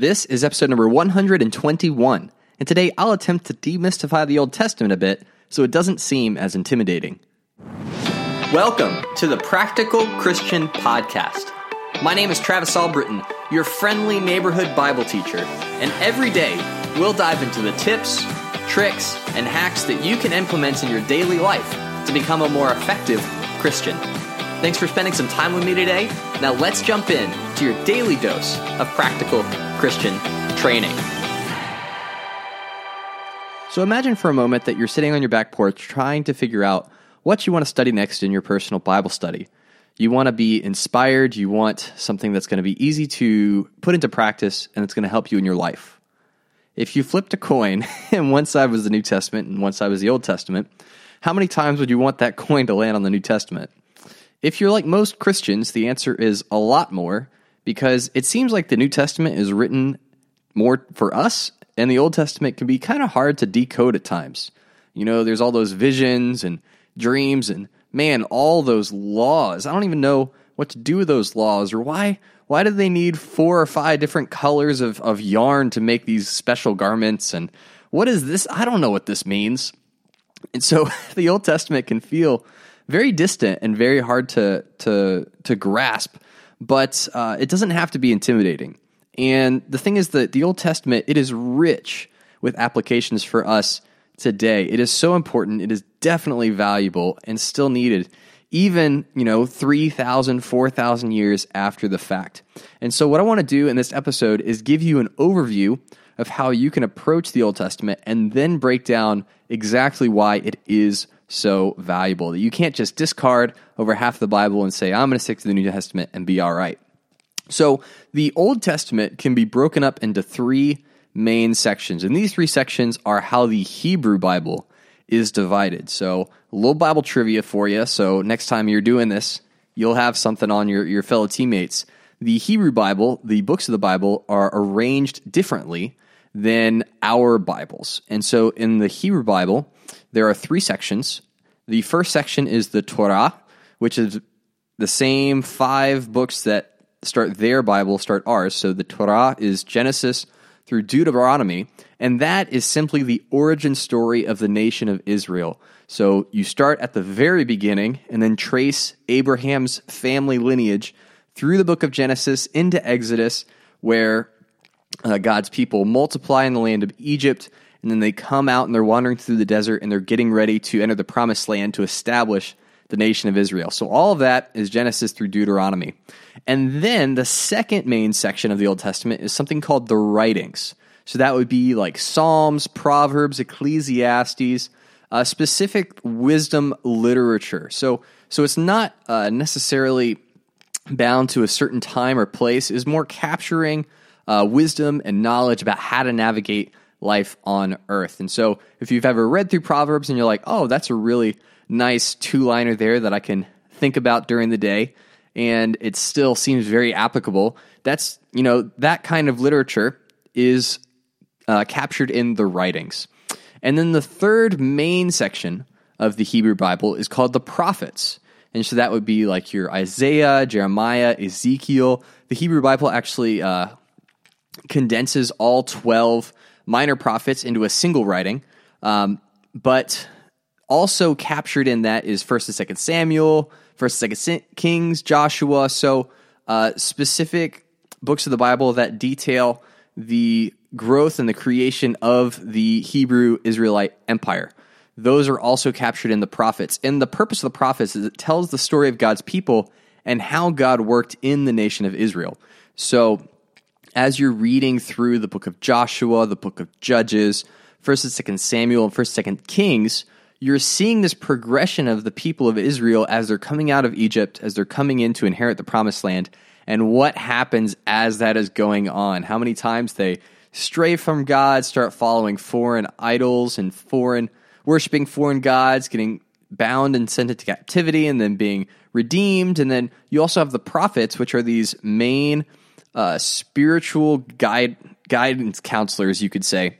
This is episode number 121, and today I'll attempt to demystify the Old Testament a bit so it doesn't seem as intimidating. Welcome to the Practical Christian Podcast. My name is Travis Albritton, your friendly neighborhood Bible teacher, and every day we'll dive into the tips, tricks, and hacks that you can implement in your daily life to become a more effective Christian. Thanks for spending some time with me today. Now let's jump in to your daily dose of practical Christian training. So imagine for a moment that you're sitting on your back porch trying to figure out what you want to study next in your personal Bible study. You want to be inspired, you want something that's going to be easy to put into practice and it's going to help you in your life. If you flipped a coin and one side was the New Testament and one side was the Old Testament, how many times would you want that coin to land on the New Testament? If you're like most Christians, the answer is a lot more because it seems like the New Testament is written more for us, and the Old Testament can be kind of hard to decode at times. You know, there's all those visions and dreams, and man, all those laws. I don't even know what to do with those laws or why. Why do they need four or five different colors of, of yarn to make these special garments? And what is this? I don't know what this means. And so the Old Testament can feel very distant and very hard to to to grasp but uh, it doesn't have to be intimidating. And the thing is that the Old Testament it is rich with applications for us today. It is so important. It is definitely valuable and still needed even, you know, 3,000, 4,000 years after the fact. And so what I want to do in this episode is give you an overview of how you can approach the Old Testament and then break down exactly why it is so valuable that you can't just discard over half the Bible and say, I'm going to stick to the New Testament and be all right. So the Old Testament can be broken up into three main sections. And these three sections are how the Hebrew Bible is divided. So a little Bible trivia for you. So next time you're doing this, you'll have something on your, your fellow teammates. The Hebrew Bible, the books of the Bible, are arranged differently than our Bibles. And so in the Hebrew Bible, there are three sections. The first section is the Torah, which is the same five books that start their Bible, start ours. So the Torah is Genesis through Deuteronomy, and that is simply the origin story of the nation of Israel. So you start at the very beginning and then trace Abraham's family lineage through the book of Genesis into Exodus, where uh, God's people multiply in the land of Egypt, and then they come out and they're wandering through the desert and they're getting ready to enter the promised land to establish the nation of Israel. So all of that is Genesis through Deuteronomy. And then the second main section of the Old Testament is something called the writings. So that would be like Psalms, Proverbs, Ecclesiastes, uh, specific wisdom literature. So so it's not uh, necessarily bound to a certain time or place. Is more capturing uh, wisdom and knowledge about how to navigate life on earth. And so, if you've ever read through Proverbs and you're like, oh, that's a really nice two liner there that I can think about during the day, and it still seems very applicable, that's, you know, that kind of literature is uh, captured in the writings. And then the third main section of the Hebrew Bible is called the prophets. And so that would be like your Isaiah, Jeremiah, Ezekiel. The Hebrew Bible actually uh, condenses all 12 minor prophets into a single writing. Um, but also captured in that is First and Second Samuel, First and Second Kings, Joshua. So uh, specific books of the Bible that detail the growth and the creation of the Hebrew Israelite empire. Those are also captured in the prophets. And the purpose of the prophets is it tells the story of God's people and how God worked in the nation of Israel. So as you're reading through the book of Joshua, the book of Judges, 1st and 2nd Samuel, and 1st and 2nd Kings, you're seeing this progression of the people of Israel as they're coming out of Egypt, as they're coming in to inherit the promised land, and what happens as that is going on. How many times they stray from God, start following foreign idols and foreign worshiping foreign gods, getting bound and sent into captivity, and then being redeemed. And then you also have the prophets, which are these main uh, spiritual guide guidance counselors, you could say,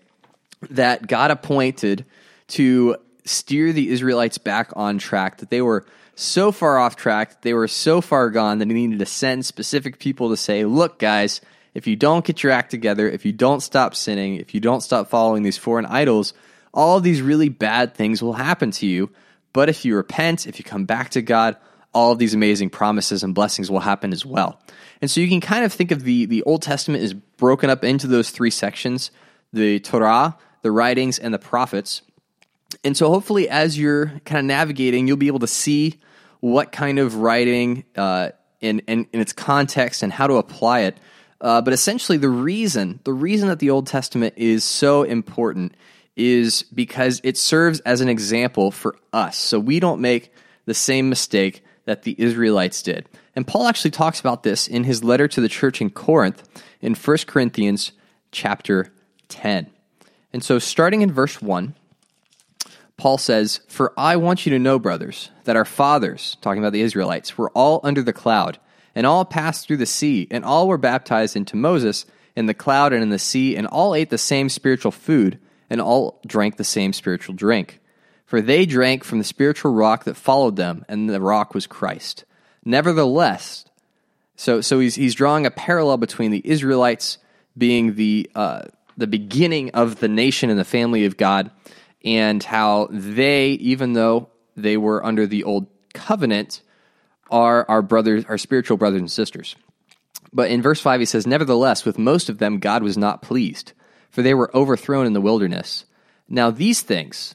that God appointed to steer the Israelites back on track. That they were so far off track, they were so far gone that he needed to send specific people to say, "Look, guys, if you don't get your act together, if you don't stop sinning, if you don't stop following these foreign idols, all of these really bad things will happen to you. But if you repent, if you come back to God, all of these amazing promises and blessings will happen as well. And so you can kind of think of the, the Old Testament is broken up into those three sections the Torah, the writings, and the prophets. And so hopefully, as you're kind of navigating, you'll be able to see what kind of writing uh, in, in, in its context and how to apply it. Uh, but essentially, the reason the reason that the Old Testament is so important is because it serves as an example for us, so we don't make the same mistake that the Israelites did. And Paul actually talks about this in his letter to the church in Corinth in 1 Corinthians chapter 10. And so, starting in verse 1, Paul says, For I want you to know, brothers, that our fathers, talking about the Israelites, were all under the cloud, and all passed through the sea, and all were baptized into Moses in the cloud and in the sea, and all ate the same spiritual food, and all drank the same spiritual drink. For they drank from the spiritual rock that followed them, and the rock was Christ. Nevertheless, so so he's he's drawing a parallel between the Israelites being the uh, the beginning of the nation and the family of God, and how they, even though they were under the old covenant, are our brothers, our spiritual brothers and sisters. But in verse 5, he says, Nevertheless, with most of them God was not pleased, for they were overthrown in the wilderness. Now, these things,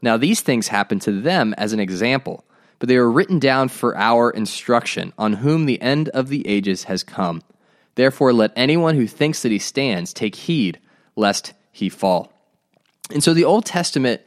Now, these things happened to them as an example, but they were written down for our instruction, on whom the end of the ages has come. Therefore, let anyone who thinks that he stands take heed lest he fall. And so the Old Testament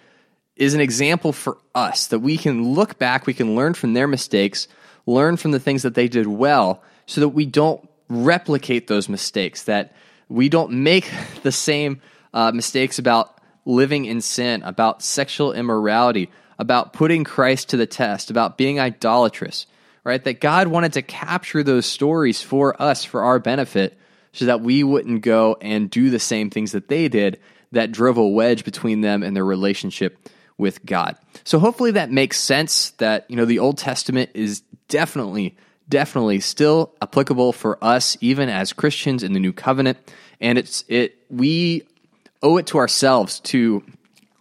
is an example for us that we can look back, we can learn from their mistakes, learn from the things that they did well, so that we don't replicate those mistakes, that we don't make the same uh, mistakes about living in sin, about sexual immorality, about putting Christ to the test, about being idolatrous, right? That God wanted to capture those stories for us, for our benefit, so that we wouldn't go and do the same things that they did that drove a wedge between them and their relationship with God. So hopefully that makes sense that, you know, the Old Testament is definitely definitely still applicable for us even as Christians in the new covenant and it's it we owe it to ourselves to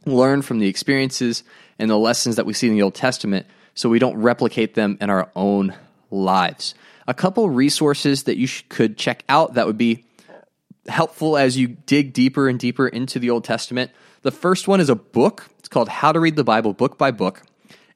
learn from the experiences and the lessons that we see in the Old Testament so we don't replicate them in our own lives. A couple resources that you sh- could check out that would be helpful as you dig deeper and deeper into the Old Testament. The first one is a book. It's called How to Read the Bible Book by Book.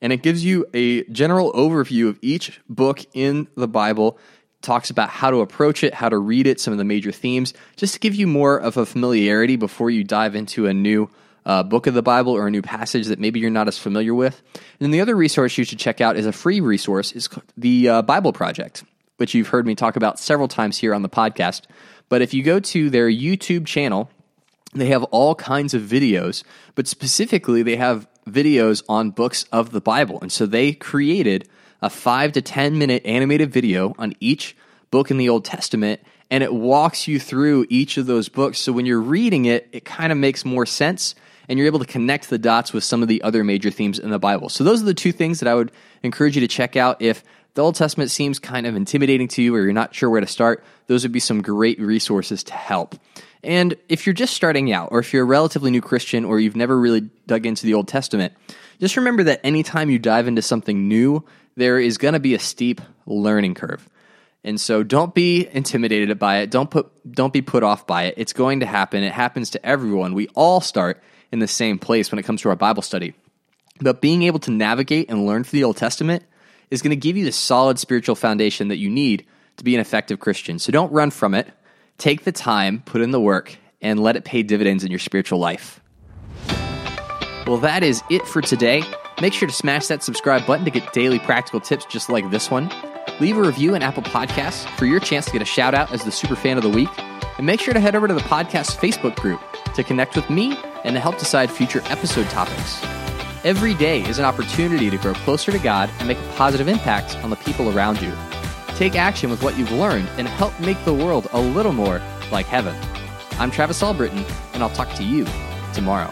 And it gives you a general overview of each book in the Bible, talks about how to approach it, how to read it, some of the major themes, just to give you more of a familiarity before you dive into a new uh, book of the Bible or a new passage that maybe you're not as familiar with. And then the other resource you should check out is a free resource, is the uh, Bible Project, which you've heard me talk about several times here on the podcast. But if you go to their YouTube channel, they have all kinds of videos, but specifically, they have videos on books of the Bible. And so they created a five to 10 minute animated video on each book in the Old Testament, and it walks you through each of those books. So when you're reading it, it kind of makes more sense, and you're able to connect the dots with some of the other major themes in the Bible. So those are the two things that I would encourage you to check out if the Old Testament seems kind of intimidating to you or you're not sure where to start, those would be some great resources to help. And if you're just starting out, or if you're a relatively new Christian, or you've never really dug into the Old Testament, just remember that anytime you dive into something new, there is going to be a steep learning curve. And so don't be intimidated by it. Don't put don't be put off by it. It's going to happen. It happens to everyone. We all start in the same place when it comes to our Bible study. But being able to navigate and learn from the Old Testament is going to give you the solid spiritual foundation that you need to be an effective Christian. So don't run from it. Take the time, put in the work, and let it pay dividends in your spiritual life. Well, that is it for today. Make sure to smash that subscribe button to get daily practical tips just like this one. Leave a review in Apple Podcasts for your chance to get a shout out as the super fan of the week. And make sure to head over to the podcast Facebook group to connect with me and to help decide future episode topics. Every day is an opportunity to grow closer to God and make a positive impact on the people around you. Take action with what you've learned and help make the world a little more like heaven. I'm Travis Albritton, and I'll talk to you tomorrow.